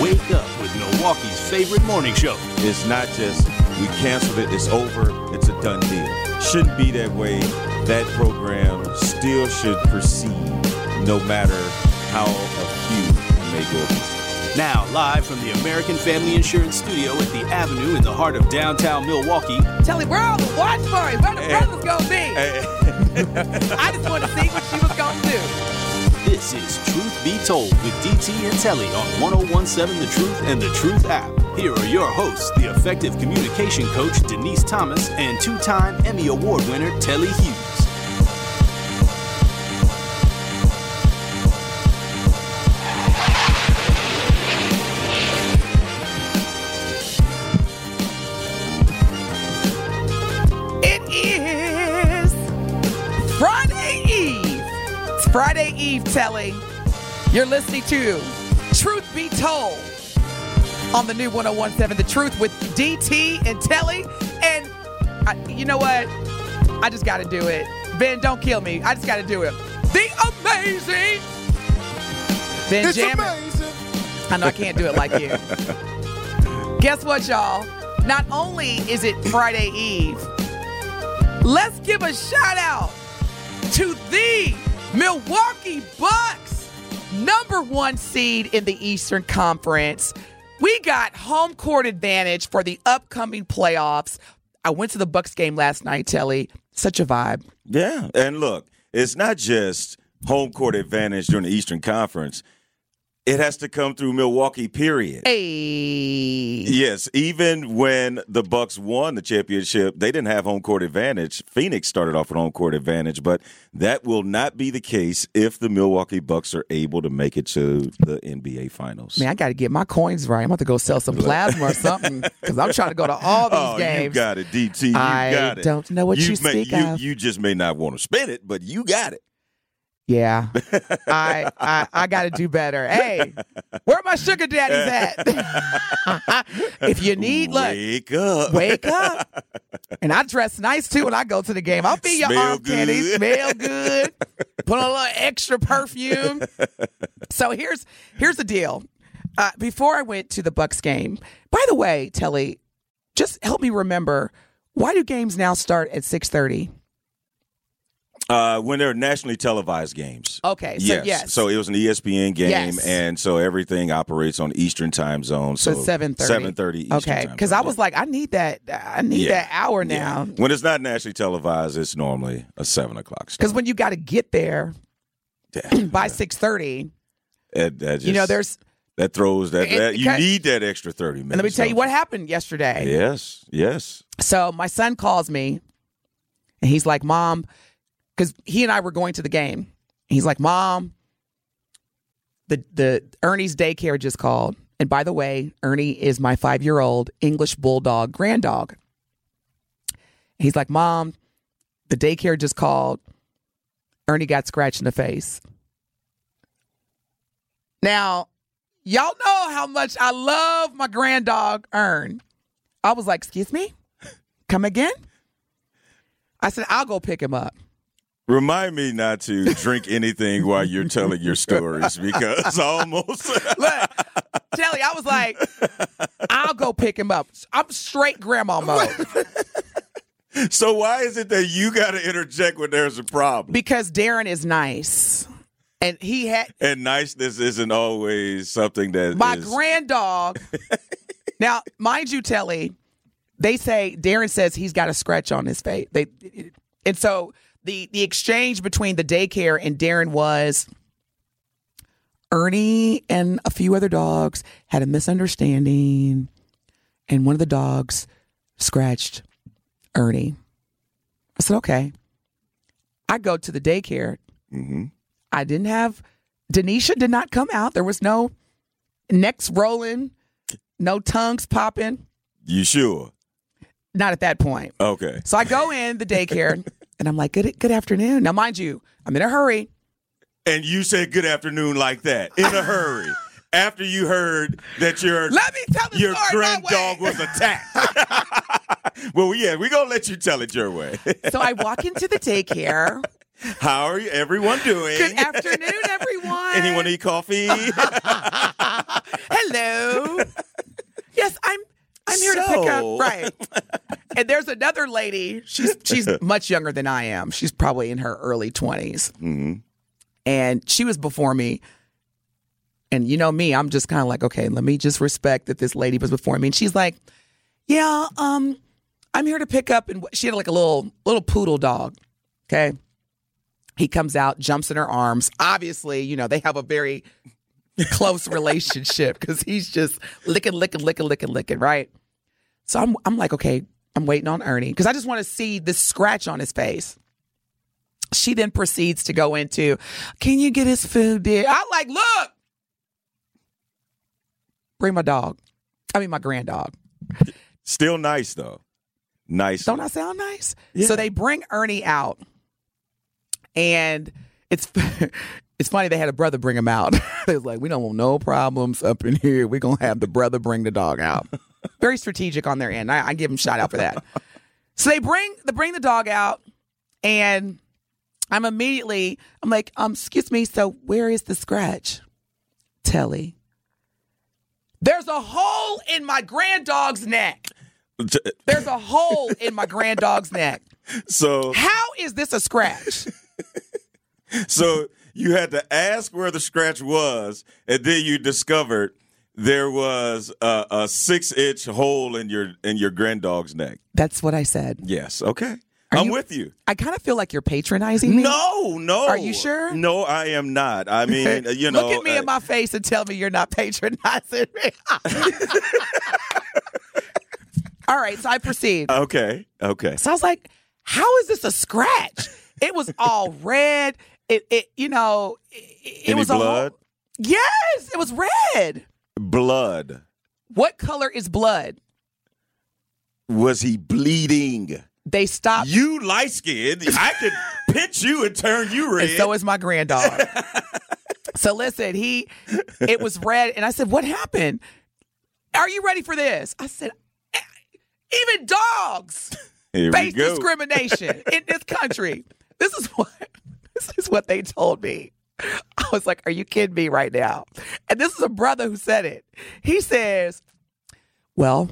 wake up with Milwaukee's favorite morning show. It's not just we canceled it, it's over, it's a done deal. Shouldn't be that way. That program still should proceed no matter how a few may go. Now, live from the American Family Insurance Studio at the Avenue in the heart of downtown Milwaukee, Tell him where all the watch party, where the eh. brothers gonna be. Hey. Eh. I just want to see what she was gonna do. This is Truth Be Told with DT and Telly on 1017 The Truth and The Truth app. Here are your hosts, the effective communication coach Denise Thomas and two time Emmy Award winner Telly Hughes. Friday Eve, Telly. You're listening to Truth Be Told on the new 1017 The Truth with DT and Telly. And I, you know what? I just got to do it. Ben, don't kill me. I just got to do it. The amazing Ben It's amazing. I know I can't do it like you. Guess what, y'all? Not only is it Friday Eve, let's give a shout out to the Milwaukee Bucks, number one seed in the Eastern Conference. We got home court advantage for the upcoming playoffs. I went to the Bucks game last night, Telly. Such a vibe. Yeah, and look, it's not just home court advantage during the Eastern Conference. It has to come through Milwaukee, period. Hey. Yes, even when the Bucks won the championship, they didn't have home court advantage. Phoenix started off with home court advantage, but that will not be the case if the Milwaukee Bucks are able to make it to the NBA Finals. Man, I got to get my coins right. I'm about to go sell some plasma or something because I'm trying to go to all these oh, games. you got it, DT. You I got it. don't know what you may, speak you, of. you just may not want to spend it, but you got it. Yeah, I I, I got to do better. Hey, where my sugar daddies at? if you need, look, Wake up. wake up. And I dress nice too when I go to the game. I'll be your arm candy, smell good, put on a little extra perfume. So here's here's the deal. Uh, before I went to the Bucks game, by the way, Telly, just help me remember why do games now start at six thirty? Uh, when they're nationally televised games. Okay, so yes. yes. So it was an ESPN game, Yes. and so everything operates on Eastern time zone. So, seven thirty. Seven thirty. Okay, because I was like, I need that. I need Yeah. that hour now. When it's not nationally televised, it's normally a seven o'clock. Because when you got to get there Yeah. by six thirty, you know, there's. that throws that, It- that you need that extra thirty minutes. Let me tell you what happened yesterday. Yes, yes. So my son calls me, and he's like, "Mom," because he and I were going to the game. He's like, "Mom, the the Ernie's daycare just called." And by the way, Ernie is my five year old English bulldog grand dog. He's like, "Mom, the daycare just called. Ernie got scratched in the face." Now, y'all know how much I love my grand dog Ern. I was like, "Excuse me." Come again? I said, I'll go pick him up. Remind me not to drink anything while you're telling your stories because almost. Look, Telly, I was like, I'll go pick him up. I'm straight grandma mode so why is it that you got to interject when there's a problem? because Darren is nice. And he had And niceness isn't always something that my is- grand dog. now, mind you, Telly, they say Darren says he's got a scratch on his face. They and so the the exchange between the daycare and Darren was Ernie and a few other dogs had a misunderstanding, and one of the dogs scratched Ernie. I said, okay. I go to the daycare. Mm-hmm. I didn't have Denisha did not come out. There was no necks rolling, no tongues popping. You sure? Not at that point. Okay. So I go in the daycare and I'm like, good, good afternoon. Now, mind you, I'm in a hurry. And you said good afternoon like that in a hurry. After you heard that your Let me tell the your story grand dog was attacked. well, yeah, we're gonna let you tell it your way. So I walk into the daycare. How are you, everyone doing? Good afternoon, everyone. Anyone need coffee? Hello. yes, I'm. I'm here to pick up. Right. And there's another lady. She's she's much younger than I am. She's probably in her early 20s. hmm And she was before me. And you know me, I'm just kind of like, okay, let me just respect that this lady was before me. And she's like, yeah, um, I'm here to pick up. And she had like a little little poodle dog. Okay. He comes out, jumps in her arms. Obviously, you know, they have a very close relationship because he's just licking, licking, licking, licking, licking, right? So I'm, I'm like, okay, I'm waiting on Ernie because I just want to see this scratch on his face. She then proceeds to go into, can you get his food, dear? I'm like, look, bring my dog. I mean, my grand dog. Still nice though. Nice. Don't I sound nice? Yeah. So they bring Ernie out, and it's it's funny they had a brother bring him out. they was like, we don't want no problems up in here. We're gonna have the brother bring the dog out. Very strategic on their end. I, I give them shout out for that. so they bring they bring the dog out, and I'm immediately I'm like, um, excuse me. So where is the scratch, Telly? There's a hole in my grand dog's neck. There's a hole in my grand dog's neck. So How is this a scratch? so you had to ask where the scratch was, and then you discovered there was a, a six inch hole in your in your grand dog's neck. That's what I said. Yes. Okay. Are I'm you- with you. I kind of feel like you're patronizing me. No, no. Are you sure? No, I am not. I mean, you know, Look at me uh, in my face and tell me you're not patronizing me. All right, so I proceed. Okay. Okay. So I was like, how is this a scratch? It was all red. It, it you know, it, it was whole- blood? yes, it was red. Blood. What color is blood? Was he bleeding? They stopped. You light skinned. I could pinch you and turn you red. and so is my granddaughter. so listen, he it was red, and I said, "What happened? Are you ready for this?" I said, "Eh, "Even dogs Here face discrimination in this country. This is what this is what they told me." I was like, "Are you kidding me right now?" And this is a brother who said it. He says, "Well,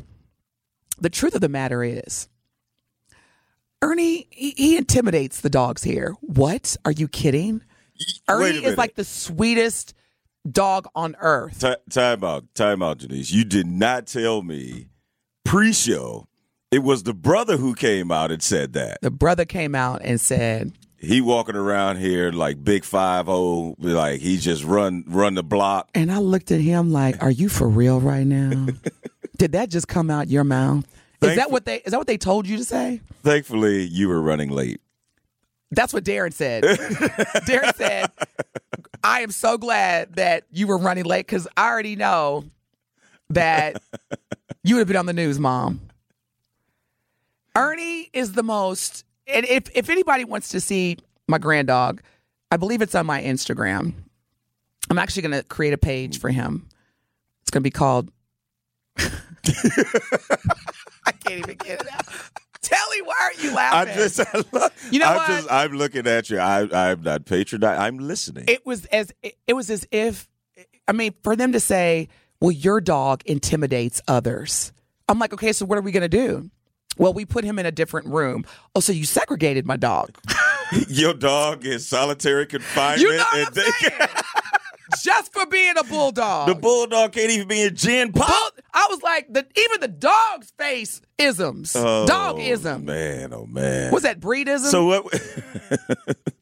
the truth of the matter is." Ernie, he, he intimidates the dogs here. What? Are you kidding? Ernie is like the sweetest dog on earth. Ti- time out. Time out, Janice. You did not tell me pre show it was the brother who came out and said that. The brother came out and said, He walking around here like big five oh, like he just run run the block. and I looked at him like, "Are you for real right now? Did that just come out your mouth? Is that what they is that what they told you to say?" Thankfully, you were running late. That's what Darren said. Darren said, "I am so glad that you were running late because I already know that you would have been on the news, Mom." Ernie is the most, and if if anybody wants to see my grand dog, I believe it's on my Instagram. I'm actually going to create a page for him. It's going to be called. I can't even get it out. Telly, why are you laughing? just, I look, You know I'm what? just, I'm looking at you. I, I'm not patronizing. I'm listening. it was as it, it was as if I mean, for them to say, "Well, your dog intimidates others." I'm like, "Okay, so what are we going to do?" Well, we put him in a different room. Oh, so you segregated my dog. Your dog is solitary confinement. You know what and I'm saying? Just for being a bulldog. the bulldog can't even be in gin pop. Bull- I was like, the, even the dog's face isms. Oh, dog ism. Man, oh man. Was that breedism? So what?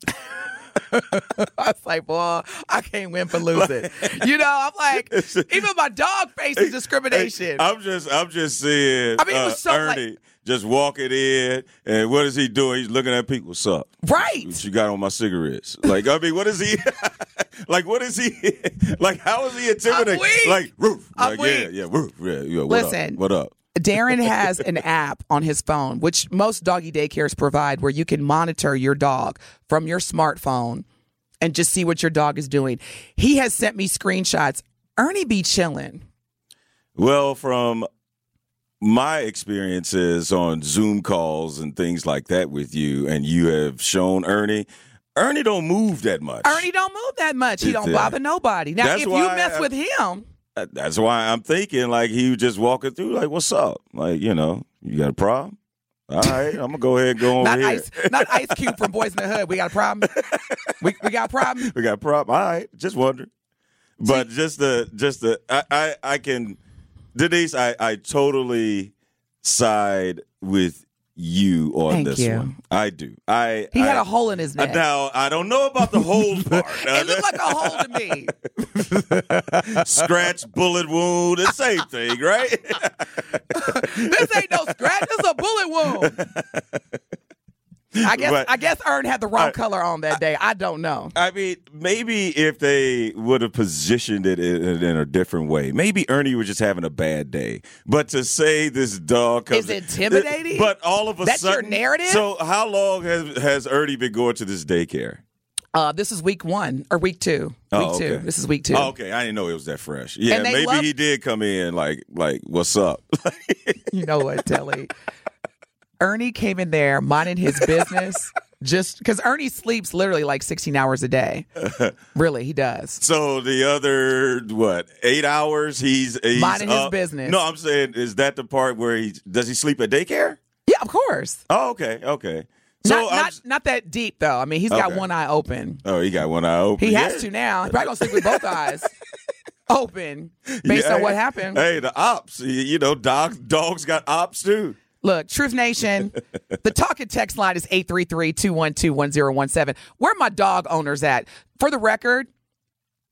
I was like, boy, I can't win for losing. you know, I'm like, even my dog faces discrimination. I'm just, I'm just saying. I mean, it was uh, so, like- Just walking in, and what is he doing? He's looking at people. What's up? right. What you got on my cigarettes? Like, I mean, what is he? like, what is he? like, how is he intimidating? Like, roof. Like, yeah, yeah, roof. Yeah, yeah. What Listen. Up? What up? Darren has an app on his phone, which most doggy daycares provide, where you can monitor your dog from your smartphone and just see what your dog is doing. He has sent me screenshots. Ernie be chilling. Well, from my experiences on Zoom calls and things like that with you, and you have shown Ernie, Ernie don't move that much. Ernie don't move that much. He don't bother nobody. Now, that's if you mess I- with him, Uh, That's why I'm thinking like he was just walking through, like, "What's up?" Like, you know, you got a problem? All right, I'm gonna go ahead and go over not here. ice, not Ice Cube from Boys in the Hood. We got a problem. We, we got a problem. We got a problem. All right, just wondering. But just the, just the, I, I, I can, Denise, I, I totally side with you on Thank this you. one. I do. I He I, had a hole in his neck. Now I don't know about the hole part. it looked like a hole to me. Scratch, bullet wound, the same thing, right? This ain't no scratch. This is a bullet wound. I guess But- I guess Ern had the wrong I- color on that day. I don't know. I mean, maybe if they would have positioned it in, in a different way, maybe Ernie was just having a bad day. But to say this dog comes, Is intimidating? But all of a That's your sudden, narrative? So how long has has Ernie been going to this daycare? Uh, this is week one or week two. Oh, week two. This is week two. Oh, okay, I didn't know it was that fresh. Yeah, maybe love- he did come in like like what's up? You know what, Telly? Ernie came in there minding his business. Just because Ernie sleeps literally like 16 hours a day. Really, he does. so the other what eight hours he's, he's Minding his business. No, I'm saying is that the part where he does he sleep at daycare? Yeah, of course. Oh, okay, okay. So not, not, not that deep, though. I mean, he's got one eye open. Oh, he got one eye open. He Yeah. has to now. He's probably going to sleep with both eyes open based Yeah, on what happened. Hey, the ops. You you know, dogs dogs got ops too. Look, Truth Nation, the talk and text line is 833-212-1017. Where are my dog owners at? For the record,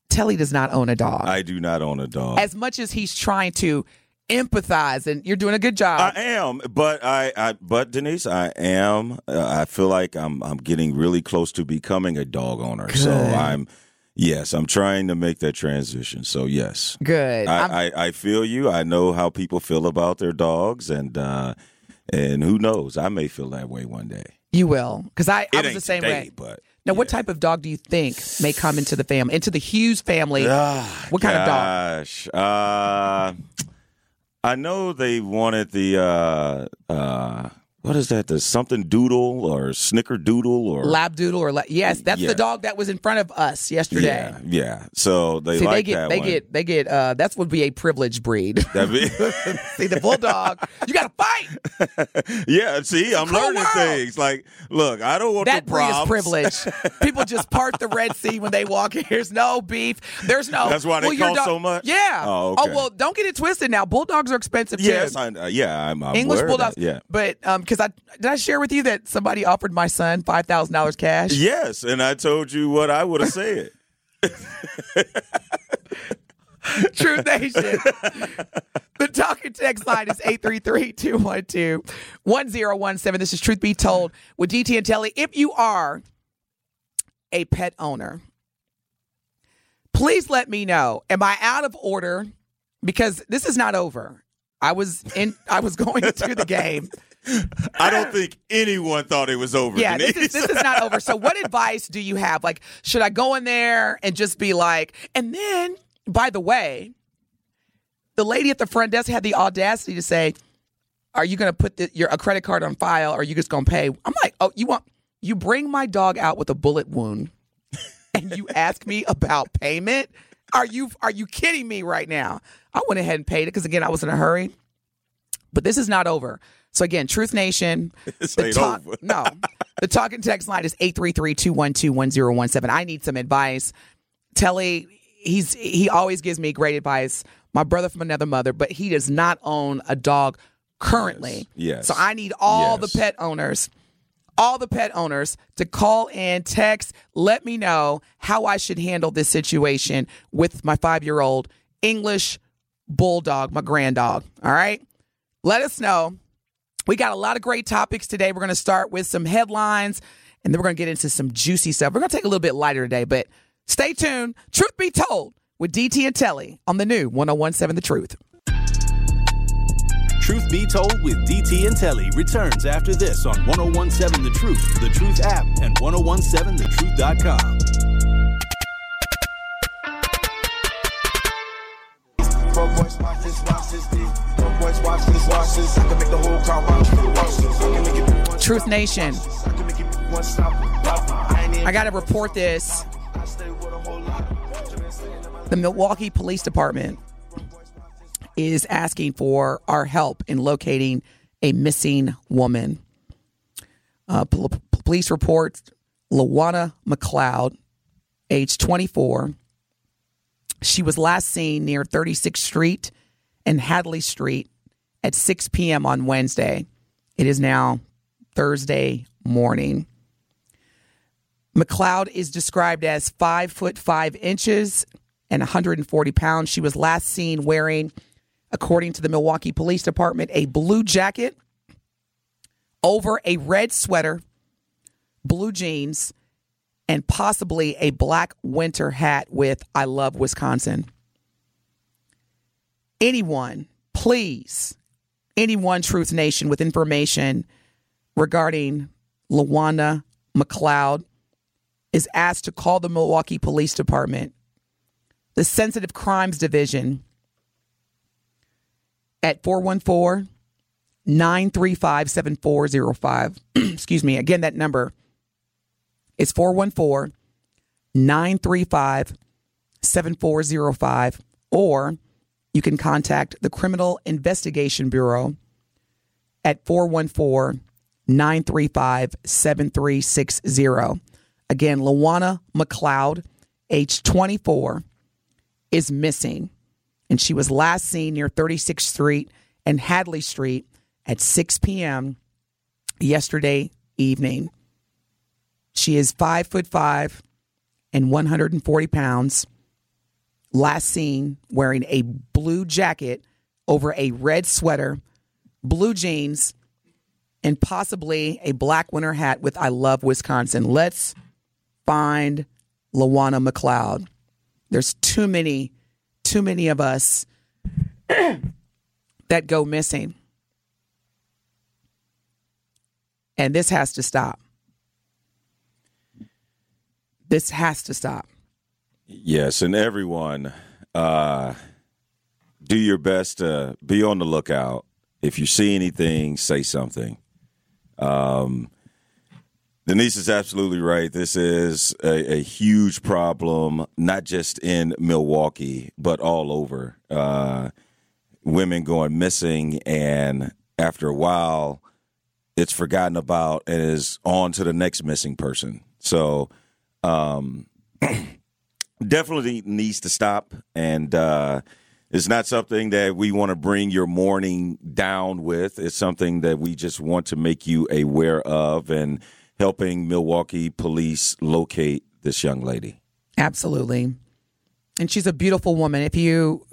Telly does not own a dog. I do not own a dog. as much as he's trying to empathize, and you're doing a good job. I am, but I, I but Denise, I am. Uh, I feel like I'm I'm getting really close to becoming a dog owner. So I'm yes, I'm trying to make that transition. So yes. good. I, I, I feel you. I know how people feel about their dogs, and uh, and who knows, I may feel that way one day. you will, because I, I was the same today, way. but Now, what type of dog do you think may come into the family, into the Hughes family? Ah, What kind of dog? Uh, I know they wanted the uh, uh, what is that? The something doodle or snicker doodle or Labdoodle or la- yes, that's Yeah. the dog that was in front of us yesterday. yeah, yeah. So they See, like they get, that they one. get, they get. Uh, that's would be a privileged breed. That be- See, the bulldog, you got to fight. yeah, see, I'm learning world. things. Like, look, I don't want That the breed is problems. privilege. People just part the Red Sea when they walk in. There's no beef. There's no. That's why they well, cost so much? Yeah. Oh, okay. well, don't get it twisted. Now, bulldogs are expensive Yes, too. I, uh, yeah, I'm, I'm English bulldogs. Yeah. But um, because I did I share with you that somebody offered my son five thousand dollars cash. Yes, and I told you what I would have said. Truth Nation. the talking text line is 833-212-1017. This is Truth Be Told with DT and Telly. If you are a pet owner, please let me know. Am I out of order? Because this is not over. I was in I was going to the game. I don't think anyone thought it was over. Yeah, this is this is not over. So what advice do you have? Like, should I go in there and just be like, and then, by the way, the lady at the front desk had the audacity to say, Are you gonna put the, your a credit card on file or are you just gonna pay? I'm like, Oh, you want you bring my dog out with a bullet wound and you ask me about payment? Are you are you kidding me right now? I went ahead and paid it because again I was in a hurry. But this is not over. So again, Truth Nation, the talk, no, the talking text line is 833-212-1017. I need some advice. Telly, he's he always gives me great advice. My brother from another mother, but he does not own a dog currently. Yes, yes, So I need all yes. the pet owners all the pet owners to call in, text, let me know how I should handle this situation with my five year old English bulldog, my grand dog. All right. Let us know. We got a lot of great topics today. We're going to start with some headlines and then we're going to get into some juicy stuff. We're going to take a little bit lighter today, but stay tuned. Truth be told with DT and Telly on the new 1017 The Truth. Truth Be Told with DT and Telly returns after this on 1017 The Truth, The Truth app, and 1017thetruth.com. Truth Nation. I got to report this. The Milwaukee Police Department is asking for our help in locating a missing woman. Uh, pol- police report Lawana McLeod, age 24. She was last seen near 36th Street and Hadley Street at 6 p.m. on Wednesday. It is now Thursday morning. McLeod is described as five foot five inches and 140 pounds. She was last seen wearing according to the Milwaukee Police Department, a blue jacket over a red sweater, blue jeans, and possibly a black winter hat with I love Wisconsin. Anyone, please, anyone, Truth Nation, with information regarding Lawana McLeod is asked to call the Milwaukee Police Department, the Sensitive Crimes Division at 414 935 7405. Excuse me. Again, that number is 414 935 7405. Or you can contact the Criminal Investigation Bureau at 414 935 7360. Again, Lawana McLeod, age 24, is missing and she was last seen near 36th Street and Hadley Street at 6 p.m. yesterday evening. She is five foot five and 140 pounds. Last seen wearing a blue jacket over a red sweater, blue jeans, and possibly a black winter hat with I love Wisconsin. Let's find Lawana McLeod. There's too many too many of us that go missing. And this has to stop. This has to stop. Yes, and everyone, uh, do your best to be on the lookout. If you see anything, say something. Um, Denise is absolutely right. This is a, a, huge problem, not just in Milwaukee, but all over. Uh, women going missing, and after a while, it's forgotten about and is on to the next missing person. So, um, definitely needs to stop. And uh, it's not something that we want to bring your morning down with. It's something that we just want to make you aware of and helping Milwaukee police locate this young lady. Absolutely. And she's a beautiful woman. If you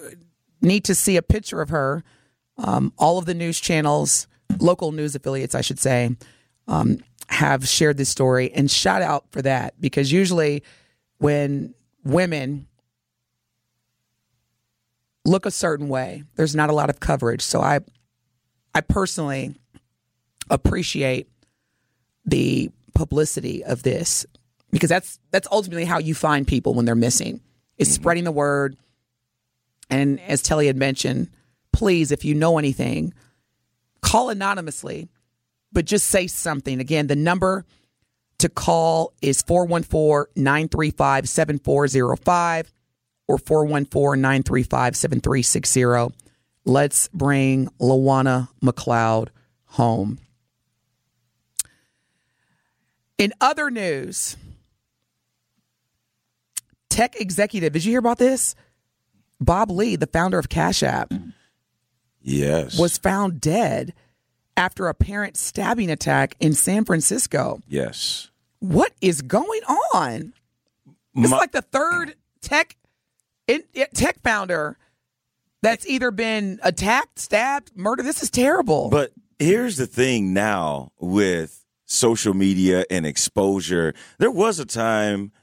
need to see a picture of her, um, all of the news channels, local news affiliates, I should say, um, have shared this story. And shout out for that because usually when women look a certain way, there's not a lot of coverage. So I, I personally appreciate the publicity of this because that's that's ultimately how you find people when they're missing is mm-hmm. spreading the word and as telly had mentioned please if you know anything call anonymously but just say something again the number to call is 414-935-7405 or 414-935-7360 let's bring lawana mcleod home in other news, tech executive, did you hear about this? Bob Lee, the founder of Cash App, yes, was found dead after a parent stabbing attack in San Francisco. Yes. What is going on? It's like the third tech in, tech founder that's either been attacked, stabbed, murdered. This is terrible. But here's the thing now with social media and exposure. There was a time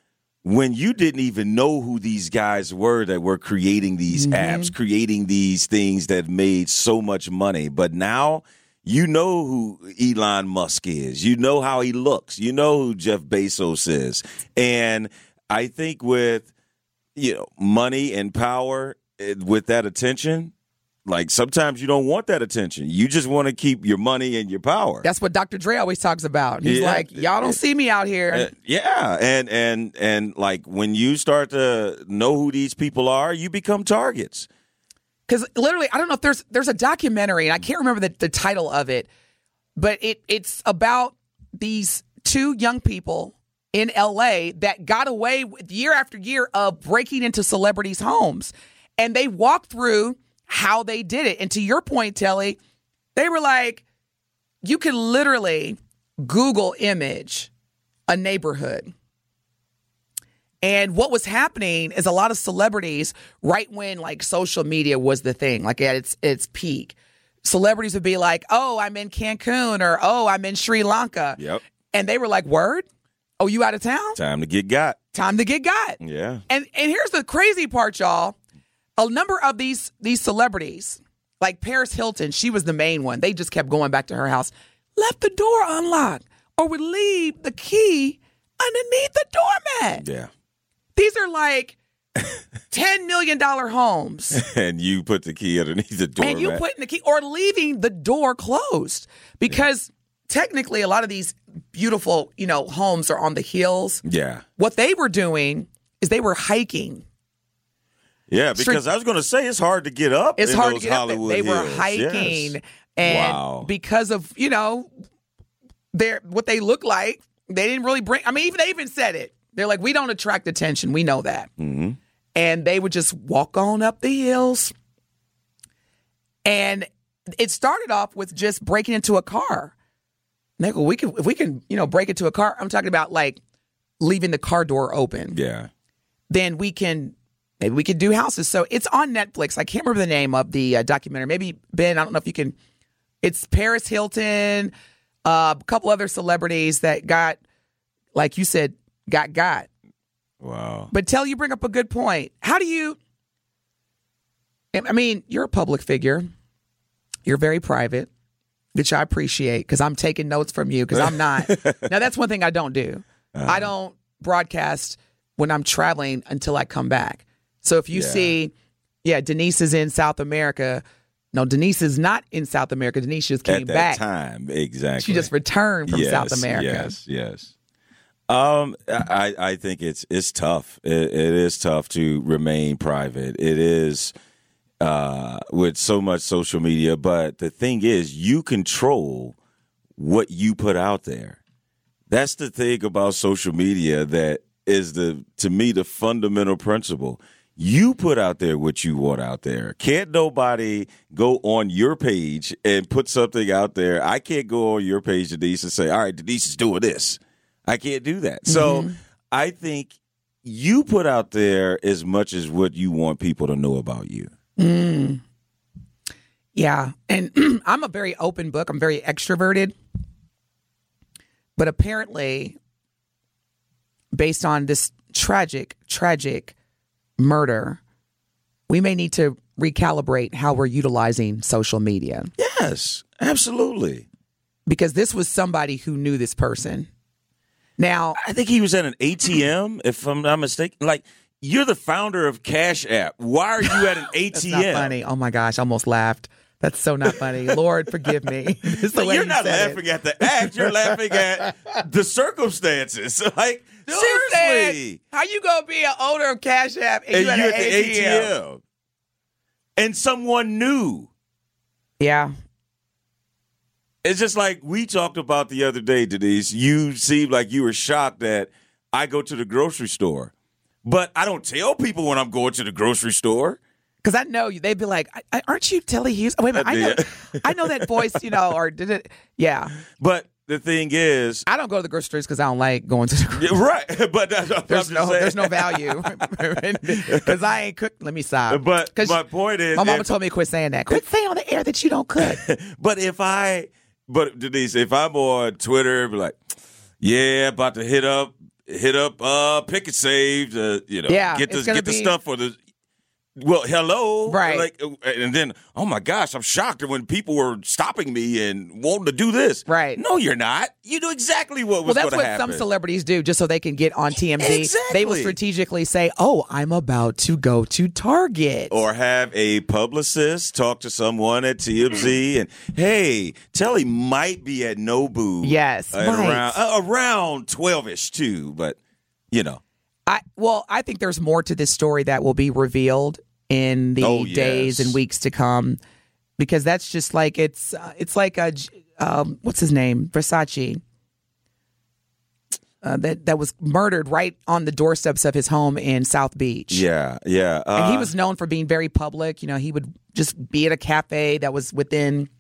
when you didn't even know who these guys were that were creating these mm-hmm. apps, creating these things that made so much money. But now you know who Elon Musk is. You know how he looks. You know who Jeff Bezos is. And I think with you know money and power eh, with that attention, like sometimes you don't want that attention. You just want to keep your money and your power. that's what Dr. Dre always talks about. He's Yeah. like, y'all don't see me out here. Uh, yeah, and and and like when you start to know who these people are, you become targets. Because literally i don't know if there's there's a documentary and i can't remember the, the title of it but it it's about these two young people in la that got away with year after year of breaking into celebrities homes. And they walked through how they did it. And to your point telly they were like you can literally google image a neighborhood and what was happening is a lot of celebrities, right when like social media was the thing, like at its its peak, celebrities would be like, "Oh, I'm in Cancun," or "Oh, I'm in Sri Lanka," Yep. and they were like, "Word? Oh, you out of town? Time to get got. Time to get got." Yeah. And and here's the crazy part, y'all. A number of these these celebrities, like Paris Hilton, she was the main one. They just kept going back to her house, left the door unlocked, or would leave the key underneath the doormat. Yeah. These are like ten million dollar homes, And you put the key underneath the door. and you putting the key or leaving the door closed because technically a lot of these beautiful you know homes are on the hills. Yeah. What they were doing is they were hiking. Yeah, because I was going to say it's hard to get up. It's in hard those to get up. Hollywood They were hiking, Yes. and Wow. because of you know their what they look like, they didn't really bring. I mean, even they even said it. They're like, we don't attract attention. We know that. Mm-hmm. And they would just walk on up the hills, and it started off with just breaking into a car. And they go, we can if we can you know break into a car. I'm talking about like leaving the car door open Yeah. then we can maybe we can do houses. So it's on Netflix. I can't remember the name of the uh, documentary. Maybe Ben, I don't know if you can. It's Paris Hilton, uh, a couple other celebrities that got, like you said, got got. Wow. But tell you bring up a good point. How do you? I mean, you're a public figure. You're very private, which I appreciate because I'm taking notes from you because I'm not. now that's one thing I don't do. I uh-huh. don't broadcast when I'm traveling until I come back. So if you Yeah. see, yeah, Denise is in South America. No, Denise is not in South America. Denise just came At that back. time, exactly. She just returned from yes, South America. Yes, yes. Um, I I think it's it's tough. It, it is tough to remain private. It is uh, with so much social media, but the thing is, you control what you put out there. That's the thing about social media that is the to me the fundamental principle. You put out there what you want out there. Can't nobody go on your page and put something out there. I can't go on your page, Denise, and say, "All right, Denise is doing this." I can't do that. So mm-hmm. I think you put out there as much as what you want people to know about you. Mm. Yeah. And I'm a very open book. I'm very extroverted. But apparently, based on this tragic, tragic murder, we may need to recalibrate how we're utilizing social media Yes, absolutely. because this was somebody who knew this person. Now, I think he was at an ATM, if I'm not mistaken. Like, you're the founder of Cash App. Why are you at an ATM? that's not funny. Oh my gosh, I almost laughed. That's so not funny. Lord, forgive me. But you're not said it. laughing at the act. You're laughing at the circumstances. Like, Dude seriously. said, how you gonna be an owner of Cash App and, And you at, at the ATM? ATM. And someone knew. Yeah, It's just like we talked about the other day, Denise. You seemed like you were shocked that I go to the grocery store. But I don't tell people when I'm going to the grocery store. Because I know you, they'd be like, I, I, "Aren't you Telly Hughes?" Oh, wait a minute, I know, I know that voice, you know, or did it? Yeah. But the thing is, I don't go to the grocery stores because I don't like going to the grocery. Yeah, right? But There's no, saying. there's no value because I ain't cook. Let me stop. But my point is, my mama if- told me to quit saying that. Quit saying on the air that you don't cook. But if I, but Denise, if I'm on Twitter, be like, yeah, about to hit up, hit up, uh, Pick 'n Save, uh, you know, Yeah, get the get the stuff for the. Well, hello, Right. Like, uh, and then, oh my gosh, I'm shocked when people were stopping me and wanting to do this. Right. No, you're not. You knew exactly what was. Well, that's what happen. some celebrities do, just so they can get on TMZ. Exactly. They will strategically say, "Oh, I'm about to go to Target." or have a publicist talk to someone at TMZ and hey, Telly might be at Nobu. Yes, right. around uh, around twelve ish too, but you know, I well, I think there's more to this story that will be revealed in the Oh, days yes. and weeks to come, because that's just like it's uh, it's like a um, what's his name Versace. Uh, that that was murdered right on the doorsteps of his home in South Beach. yeah, yeah. Uh, and he was known for being very public. You know, he would just be at a cafe that was within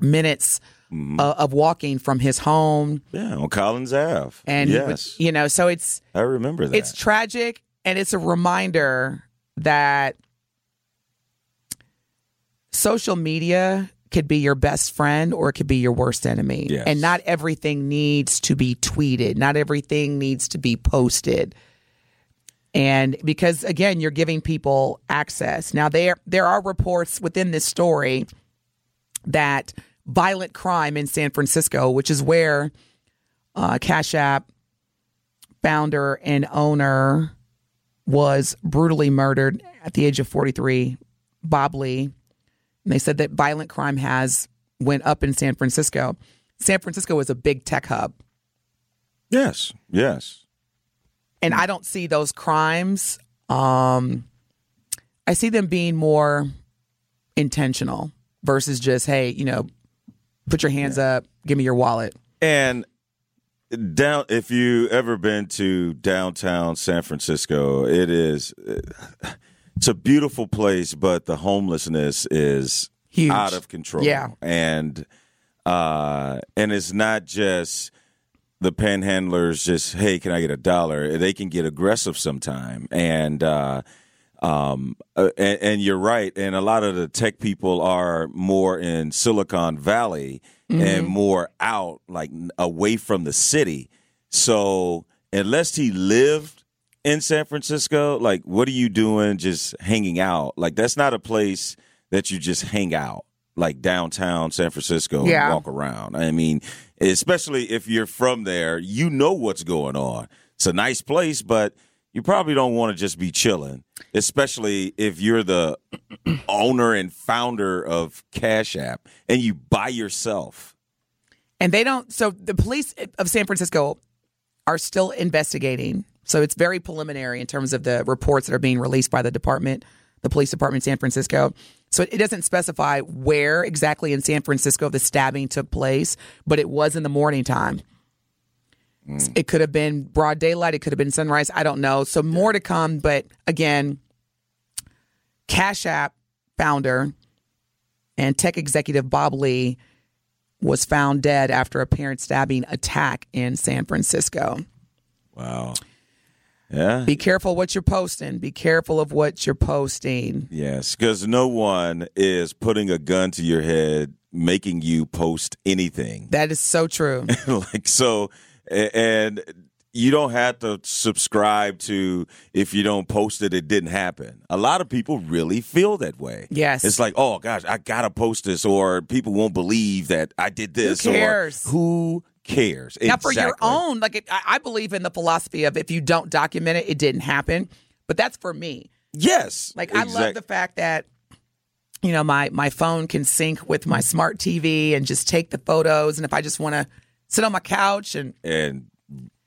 minutes Mm-hmm. uh, of walking from his home, yeah on Collins Ave. and he would- yes, you know, so it's I remember that. it's tragic and it's a reminder that social media could be your best friend or it could be your worst enemy. Yes. And not everything needs to be tweeted, not everything needs to be posted. And because again, you're giving people access. Now there there are reports within this story that violent crime in San Francisco, which is where uh, Cash App founder and owner was brutally murdered at the age of 43, Bob Lee. And they said that violent crime has went up in San Francisco. San Francisco is a big tech hub, yes, yes. and I don't see those crimes. Um, I see them being more intentional versus just, hey, you know, put your hands up, give me your wallet. And down, if you ever been to downtown San Francisco, it is it's a beautiful place, but the homelessness is Huge. out of control. Yeah. and uh, and it's not just the panhandlers. Just hey, can I get a dollar? They can get aggressive sometime, and. Uh, um, uh, and, and you're right. And a lot of the tech people are more in Silicon Valley and more out, like away from the city. So unless he lived in San Francisco, like what are you doing just hanging out? Like that's not a place that you just hang out, like downtown San Francisco Yeah. and walk around. I mean, especially if you're from there, you know what's going on. It's a nice place, but you probably don't want to just be chilling, especially if you're the owner and founder of Cash App and you by yourself. And they don't. So the police of San Francisco are still investigating. So it's very preliminary in terms of the reports that are being released by the department, the police department in San Francisco. So it doesn't specify where exactly in San Francisco the stabbing took place, but it was in the morning time. Mm. It could have been broad daylight. It could have been sunrise. I don't know. So more to come. But again, Cash App founder and tech executive Bob Lee was found dead after a parent stabbing attack in San Francisco. Wow. Yeah. Be careful what you're posting. Be careful of what you're posting. Yes, because no one is putting a gun to your head, making you post anything. That is so true. like so, and you don't have to subscribe to if you don't post it, it didn't happen. A lot of people really feel that way. Yes. it's like, oh gosh, I gotta post this, or people won't believe that I did this. or cares? who cares? Now, for your own, like it, I, I believe in the philosophy of if you don't document it, it didn't happen. But that's for me. yes, Like I love the fact that you know my my phone can sync with my smart TV and just take the photos. And if I just want to sit on my couch and and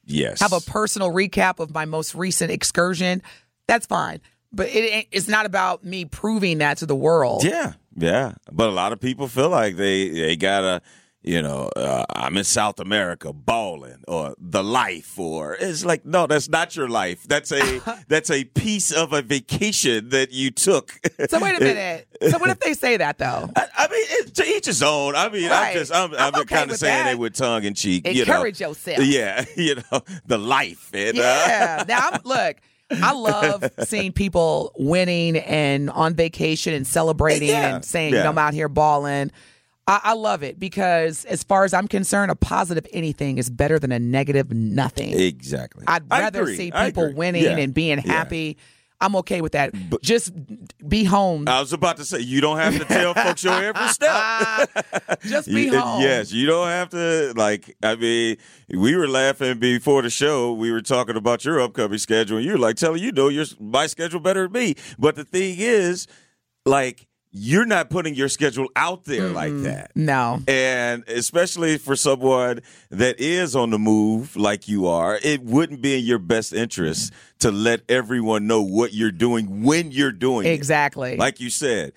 yes, have a personal recap of my most recent excursion, that's fine. But it, it's not about me proving that to the world. Yeah, yeah. But a lot of people feel like they they gotta, you know, uh, I'm in South America balling or the life or it's like, no, that's not your life. That's a, that's a piece of a vacation that you took. So wait a minute. so what if they say that though? I, I mean, it, to each his own. I mean, Right. I'm just, I'm, I'm I'm, okay kind of saying that. it with tongue in cheek. Encourage you know? yourself. Yeah, you know, the life. And, uh, Yeah. now, I'm, look, I love seeing people winning and on vacation and celebrating Yeah. and saying, you know, I'm out here balling. I, I love it because, as far as I'm concerned, a positive anything is better than a negative nothing. exactly. I'd rather see people winning Yeah. and being Yeah. happy. I'm okay with that. But, Just be home. I was about to say you don't have to tell folks your every step. Just be You- uh, home. Yes, you don't have to. Like, I mean, we were laughing before the show. We were talking about your upcoming schedule, and you were like, "Telling you know your my schedule better than me." But the thing is, like, you're not putting your schedule out there like that. No. And especially for someone that is on the move like you are, it wouldn't be in your best interest to let everyone know what you're doing when you're doing it. Exactly. Like you said,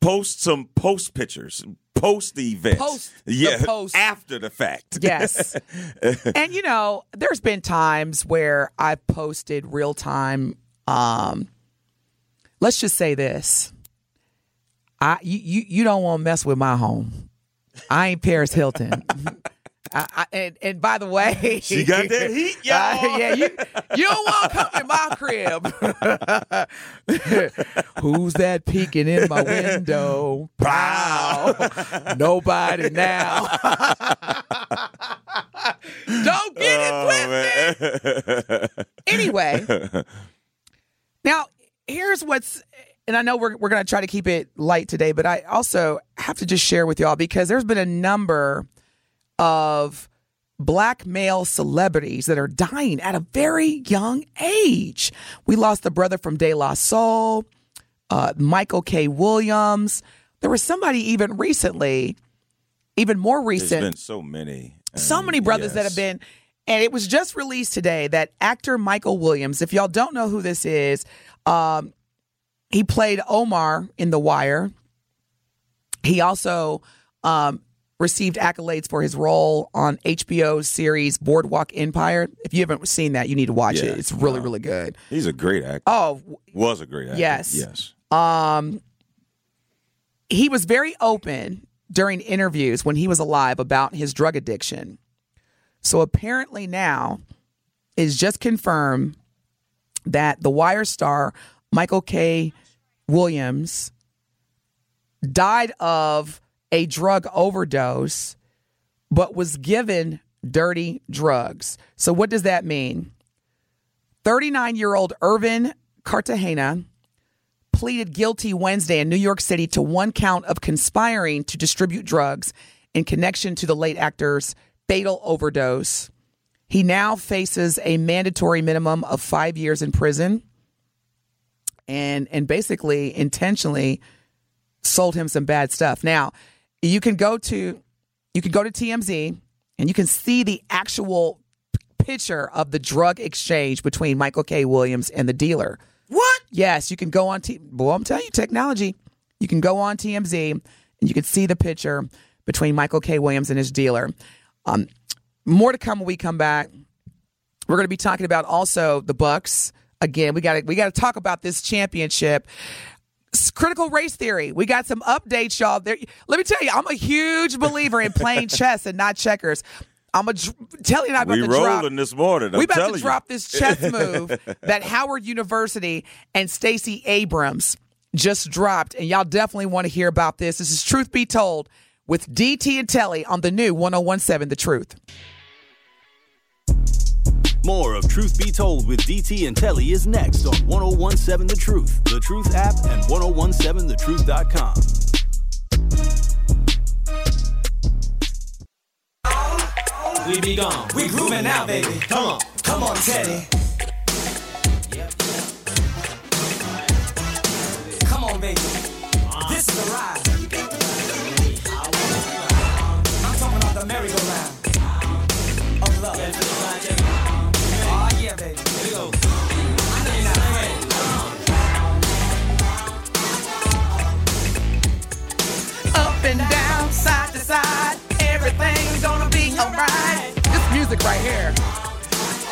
post some post pictures, post the event. Post the yeah, post. after the fact. Yes. and you know, there's been times where I've posted real time um let's just say this. I you you, you don't want to mess with my home. I ain't Paris Hilton. I, I, and and by the way, She got that heat, y'all. Uh, yeah, you you don't want to come in my crib. Who's that peeking in my window? Pow! Nobody now. don't get it twisted. Oh. Anyway, now here's what's, and I know we're we're gonna try to keep it light today, but I also have to just share with y'all because there's been a number of black male celebrities that are dying at a very young age. We lost the brother from De La Soul, uh, Michael K. Williams. There was somebody even recently, even more There's recent, been so many. so many brothers that have been and it was just released today that actor michael williams if y'all don't know who this is um, he played omar in the wire he also um, received accolades for his role on hbo's series boardwalk empire if you haven't seen that you need to watch Yeah, it it's really really good He's a great actor. oh Was a great actor. Yes. Yes. um, he was very open during interviews when he was alive about his drug addiction. So apparently now is just confirmed that the Wire star Michael K. Williams died of a drug overdose, but was given dirty drugs. So what does that mean? 39 year old Irvin Cartagena pleaded guilty Wednesday in New York City to one count of conspiring to distribute drugs in connection to the late actor's fatal overdose. He now faces a mandatory minimum of five years in prison and and basically intentionally sold him some bad stuff. Now, you can go to you can go to TMZ and you can see the actual picture of the drug exchange between Michael K. Williams and the dealer. What? Yes, you can go on. T- well, I'm telling you, technology. You can go on TMZ and you can see the picture between Michael K. Williams and his dealer. Um, more to come when we come back. We're going to be talking about also the Bucks. Again, we got to we got to talk about this championship. Critical race theory. We got some updates, y'all. There, let me tell you, I'm a huge believer in playing chess and not checkers. I'm a tell you, I'm about We to drop this morning. I'm we about to you. drop this chess move that Howard University and Stacey Abrams just dropped, and y'all definitely want to hear about this. This is Truth Be Told with DT and Telly on the new 1017 The Truth. More of Truth Be Told with DT and Telly is next on 1017 The Truth, The Truth app, and 1017thetruth.com. We be gone. We grooving now, baby. Come on. Come on, Teddy. Come on, baby. This is the ride. I. Up and down, side to side, everything's gonna be alright. This music right here.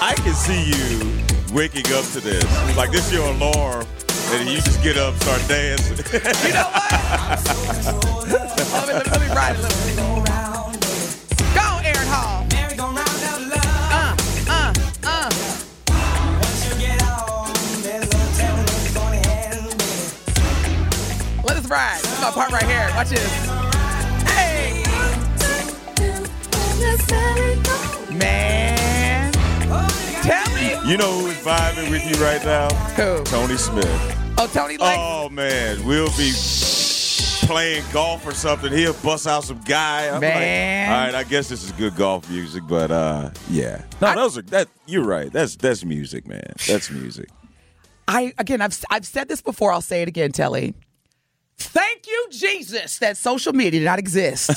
I can see you waking up to this. Like this your alarm. And you just get up, start dancing. you know what? let, me, let me ride a little bit. My part right here. Watch this. Hey, man. Tell me. you know who's vibing with you right now? Who? Tony Smith. Oh, Tony like. Oh man, we'll be playing golf or something. He'll bust out some guy. I'm Man. Like, all right, I guess this is good golf music, but uh, yeah. No, those are that. You're right. That's that's music, man. That's music. I again, I've I've said this before. I'll say it again, Telly. Thank you, Jesus, that social media did not exist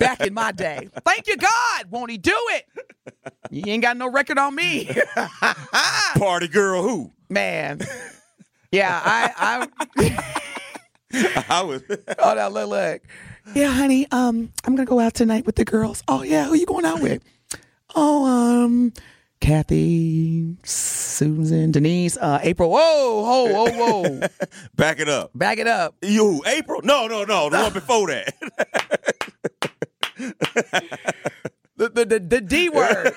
back in my day. Thank you, God. Won't He do it? You ain't got no record on me, Party girl, who? man. Yeah, I. I I was. oh, now look, look. Yeah, honey. Um, I'm gonna go out tonight with the girls. Oh yeah, who you going out with? Oh, um, Kathy, Susan, Denise, uh, April. Whoa, whoa, whoa, whoa. Back it up. Back it up. You, April? No, no, no. The one before that. The the the, the D word.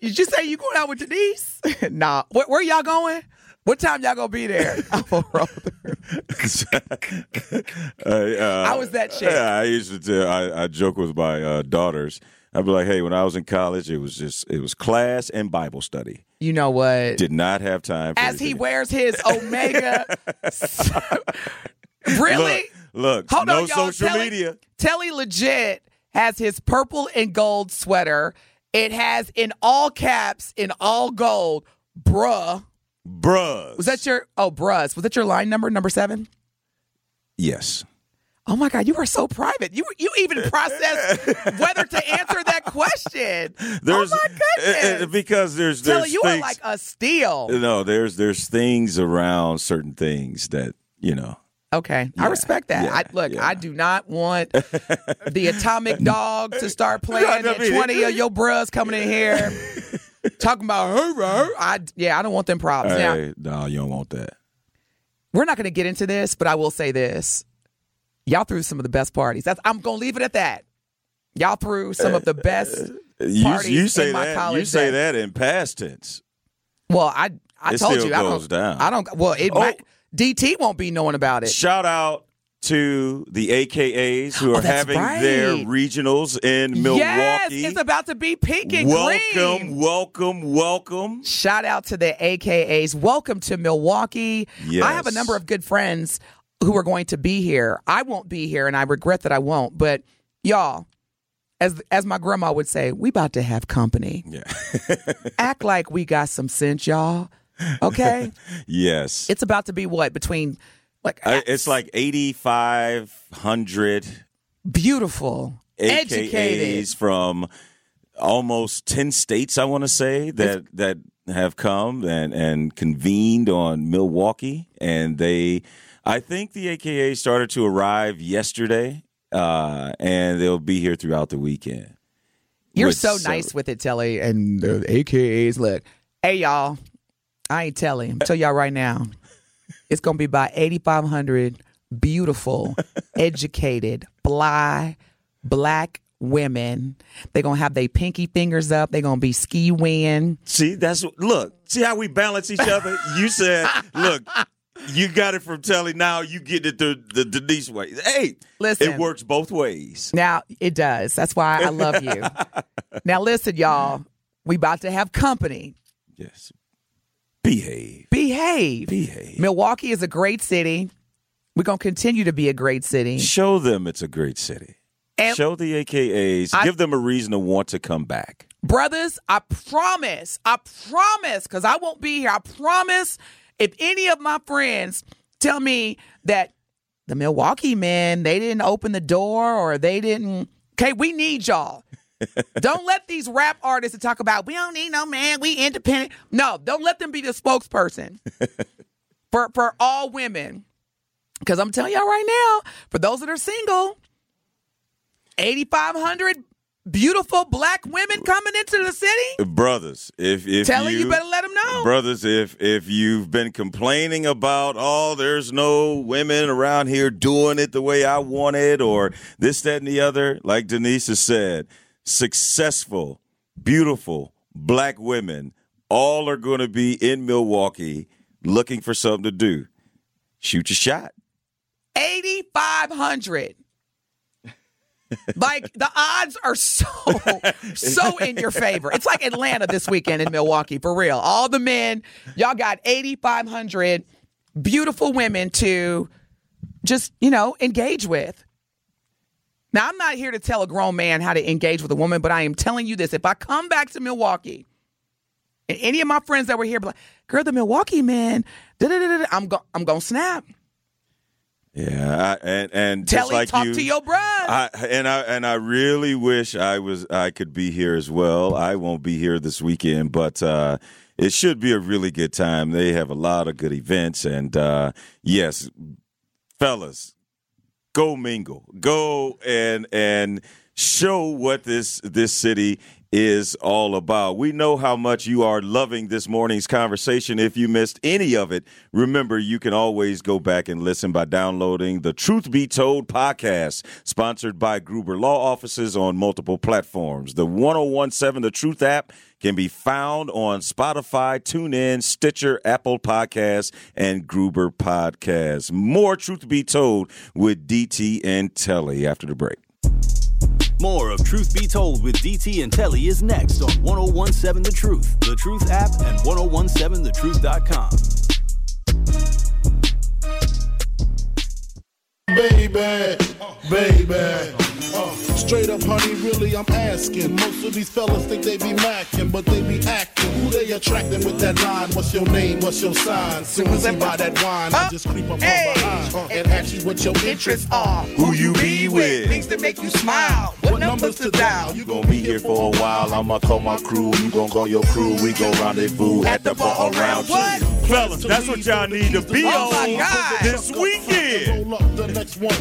Did you say you going out with Denise? nah. Where, where y'all going? What time y'all gonna be there? I'm gonna roll through. Uh, uh, I was that chick. Yeah, I used to tell. I, I joke with my uh, daughters. I'd be like, "Hey, when I was in college, it was just it was class and Bible study. You know what? Did not have time for As he wears his Omega. really? Look, look Hold no on, y'all. social Telly, media. Telly legit has his purple and gold sweater. It has in all caps, in all gold, bruh. Bruh. Was that your oh bruhs? Was that your line number, number seven? Yes. Oh my God, you are so private. You you even processed whether to answer that question. There's oh my goodness. uh, uh, because there's there's you are like a steal. no, there's there's things around certain things that you know. Okay, I respect that. yeah, I, look, yeah. I do not want the atomic dog to start playing and twenty of your bros coming in here talking about her. her. I yeah, I don't want them problems. Now, Hey, no, you don't want that. we're not going to get into this, but I will say this: y'all threw some of the best parties. That's I'm going to leave it at that. Y'all threw some of the best. Uh, you, Parties you say in my that. You say day. that in past tense. Well, I I It told you I don't. down. I don't. Well, it Oh. might. DT won't be knowing about it. Shout out to the AKAs who Oh, are that's having their regionals in Milwaukee. Yes, it's about to be pink and welcome, green. welcome, welcome. Shout out to the AKAs. Welcome to Milwaukee. Yes. I have a number of good friends who are going to be here. I won't be here, and I regret that I won't. But y'all, as as my grandma would say, we about to have company. Yeah. Act like we got some sense, y'all. Okay, yes. it's about to be what between like uh, I- it's like 8,500 beautiful, educated. From almost 10 states, I want to say, that, that have come and, and convened on Milwaukee. And they, I think the AKA started to arrive yesterday, uh, and they'll be here throughout the weekend. You're with so nice with it, Telly, and the AKAs. Look, hey y'all, I ain't telling. I'm tell y'all right now, it's gonna be about 8,500 beautiful, educated, fly, black women. They're gonna have their pinky fingers up. They're gonna be ski win. See, that's look. See how we balance each other. You said, look, you got it from Telly. Now you get it the the Denise way. Hey, Listen. it works both ways. Now it does. That's why I love you. now listen, y'all. We about to have company. Yes, behave, Behave. behave. Milwaukee is a great city. We're gonna continue to be a great city. Show them it's a great city. And- Show the AKAs. I- give them a reason to want to come back. brothers, I promise, I promise, because I won't be here. I promise if any of my friends tell me that the Milwaukee men, they didn't open the door or they didn't, okay, we need y'all. don't let these rap artists talk about, we don't need no man, we independent. No, don't let them be the spokesperson for, for all women. Because I'm telling y'all right now, for those that are single, 8,500 beautiful black women coming into the city? brothers, if if telling you, you better them know. brothers, if if you've been complaining about oh, there's no women around here doing it the way I want it, or this, that, and the other, like Denise has said, successful, beautiful black women all are going to be in Milwaukee looking for something to do. Shoot your shot. 8,500. Like the odds are so so in your favor. It's like Atlanta this weekend in Milwaukee for real. All the men, y'all got 8500 beautiful women to just, you know, engage with. Now, I'm not here to tell a grown man how to engage with a woman, but I am telling you this. If I come back to Milwaukee and any of my friends that were here like, "Girl, the Milwaukee man," I'm go- I'm going to snap. Yeah, I, and and Tell just like talk you, to your. I, and I and I really wish I was I could be here as well. I won't be here this weekend, but uh, it should be a really good time. They have a lot of good events, and uh, yes, fellas, go mingle, go and and show what this this city is all about. We know how much you are loving this morning's conversation. If you missed any of it, remember you can always go back and listen by downloading the Truth Be Told podcast, sponsored by Gruber Law Offices on multiple platforms. The 1017 The Truth app can be found on Spotify, TuneIn, Stitcher, Apple Podcasts, and Google Podcasts. More Truth Be Told with DT and Telly after the break. More of Truth Be Told with DT and Telly is next on 1017 The Truth, The Truth app, and 1017thetruth.com. baby, baby. Uh, straight up, honey, really, I'm asking. Most of these fellas think they be macking, but they be acting. Who they attracting with that line? What's your name? What's your sign? Soon as he buy that wine, I just creep up Hey. from behind uh, and ask you what your interests are. Who you be with? Things that make you smile. What numbers to dial? You Gonna be here for a while. I'ma call my crew. You gonna call your crew. We gon' rendezvous at the bar around What? Fellas, that's what y'all need to be Oh my on God. this weekend.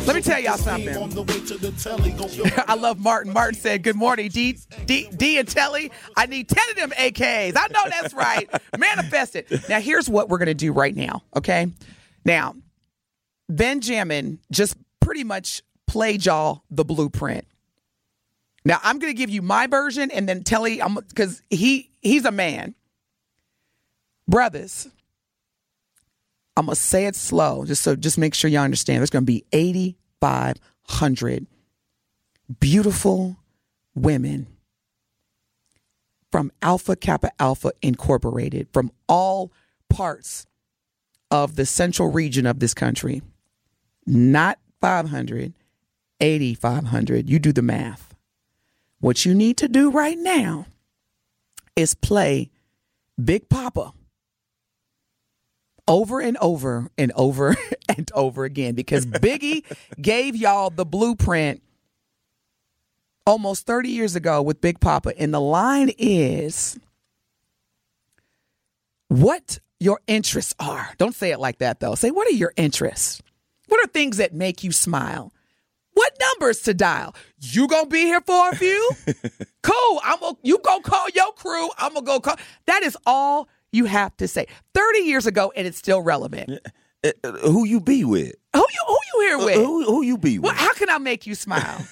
Let me tell y'all something. I love Martin. Martin said, Good morning, D, D, D and Telly. I need 10 of them AKs. I know that's right. Manifest it. Now, here's what we're going to do right now, okay? Now, Benjamin just pretty much played y'all the blueprint. Now, I'm going to give you my version and then Telly, because he he's a man. Brothers, I'm gonna say it slow, just so just make sure y'all understand. There's gonna be 8,500 beautiful women from Alpha Kappa Alpha Incorporated, from all parts of the central region of this country. Not 500, 8,500. You do the math. What you need to do right now is play Big Poppa over and over and over and over again because Biggie gave y'all the blueprint almost 30 years ago with Big Poppa. And the line is what your interests are. Don't say it like that though. Say, what are your interests? What are things that make you smile? What numbers to dial? You gonna be here for a few? cool. I'm gonna you go call your crew. I'm gonna go call. That is all you have to say. 30 years ago, and it's still relevant. Uh, uh, who you be with? Who you who you here with? Who, who you be with? Well, how can I make you smile?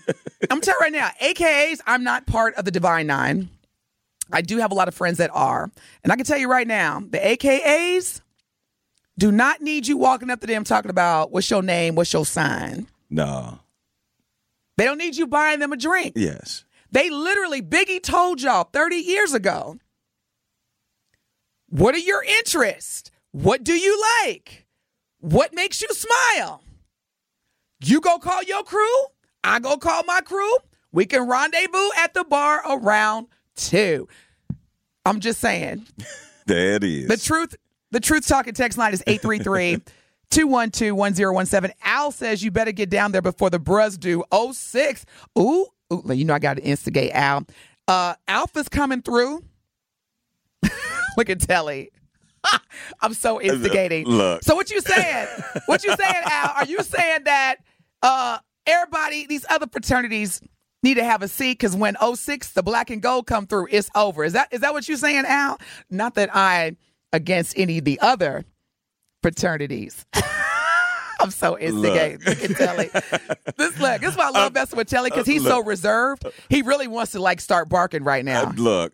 I'm telling you right now, AKAs, I'm not part of the Divine Nine. I do have a lot of friends that are. And I can tell you right now, the AKAs do not need you walking up to them talking about what's your name, what's your sign. No. They don't need you buying them a drink. Yes. They literally, Biggie told y'all 30 years ago, what are your interests? What do you like? What makes you smile? You go call your crew. I go call my crew. We can rendezvous at the bar around two. I'm just saying. There it is. The truth, the truth talking text line is 833 212 1017. Al says you better get down there before the bros do. 06. Ooh, ooh, you know I got to instigate Al. Uh, Alpha's coming through. Look at Telly. I'm so instigating. Look. So what you saying? What you saying, Al? Are you saying that uh everybody, these other fraternities, need to have a seat because when 06, the black and gold come through, it's over. Is that is that what you're saying, Al? Not that I against any of the other fraternities. I'm so instigated. Look. Look at Telly. This look, this is why I love uh, messing with Telly because he's uh, so reserved. He really wants to like start barking right now. Uh, look,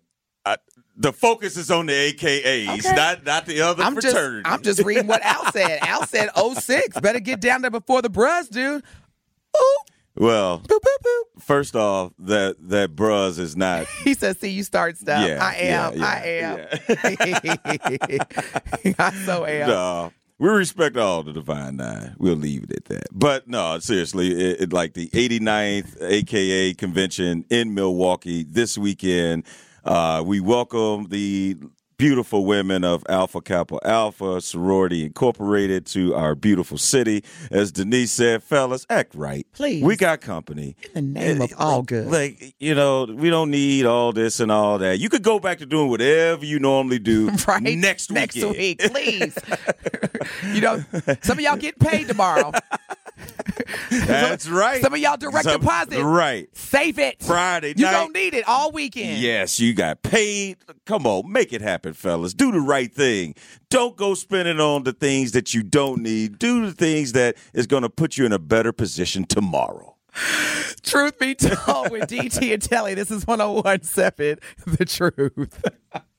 the focus is on the AKAs, okay. not not the other I'm fraternities. Just, I'm just reading what Al said. Al said 06. Better get down there before the bruhs, dude. Ooh. Well, boop, boop, boop. first off, that that bruz is not. He says, "See, you start stuff. Yeah, I am. Yeah, yeah, I am. I so am." No, we respect all the Divine Nine. We'll leave it at that. But no, seriously, it, it, like the 89th AKA convention in Milwaukee this weekend. Uh, we welcome the beautiful women of Alpha Kappa Alpha Sorority Incorporated to our beautiful city. As Denise said, fellas, act right. Please. We got company. In the name of all good. Like, you know, we don't need all this and all that. You could go back to doing whatever you normally do right? next week. Next week, please. you know, some of y'all get paid tomorrow. That's right. Some of y'all direct Some, deposit. Right. Save it. Friday You night. don't need it all weekend. Yes, you got paid. Come on, make it happen, fellas. Do the right thing. Don't go spending on the things that you don't need. Do the things that is going to put you in a better position tomorrow. Truth be told, with DT and Telly, this is 1017 The Truth.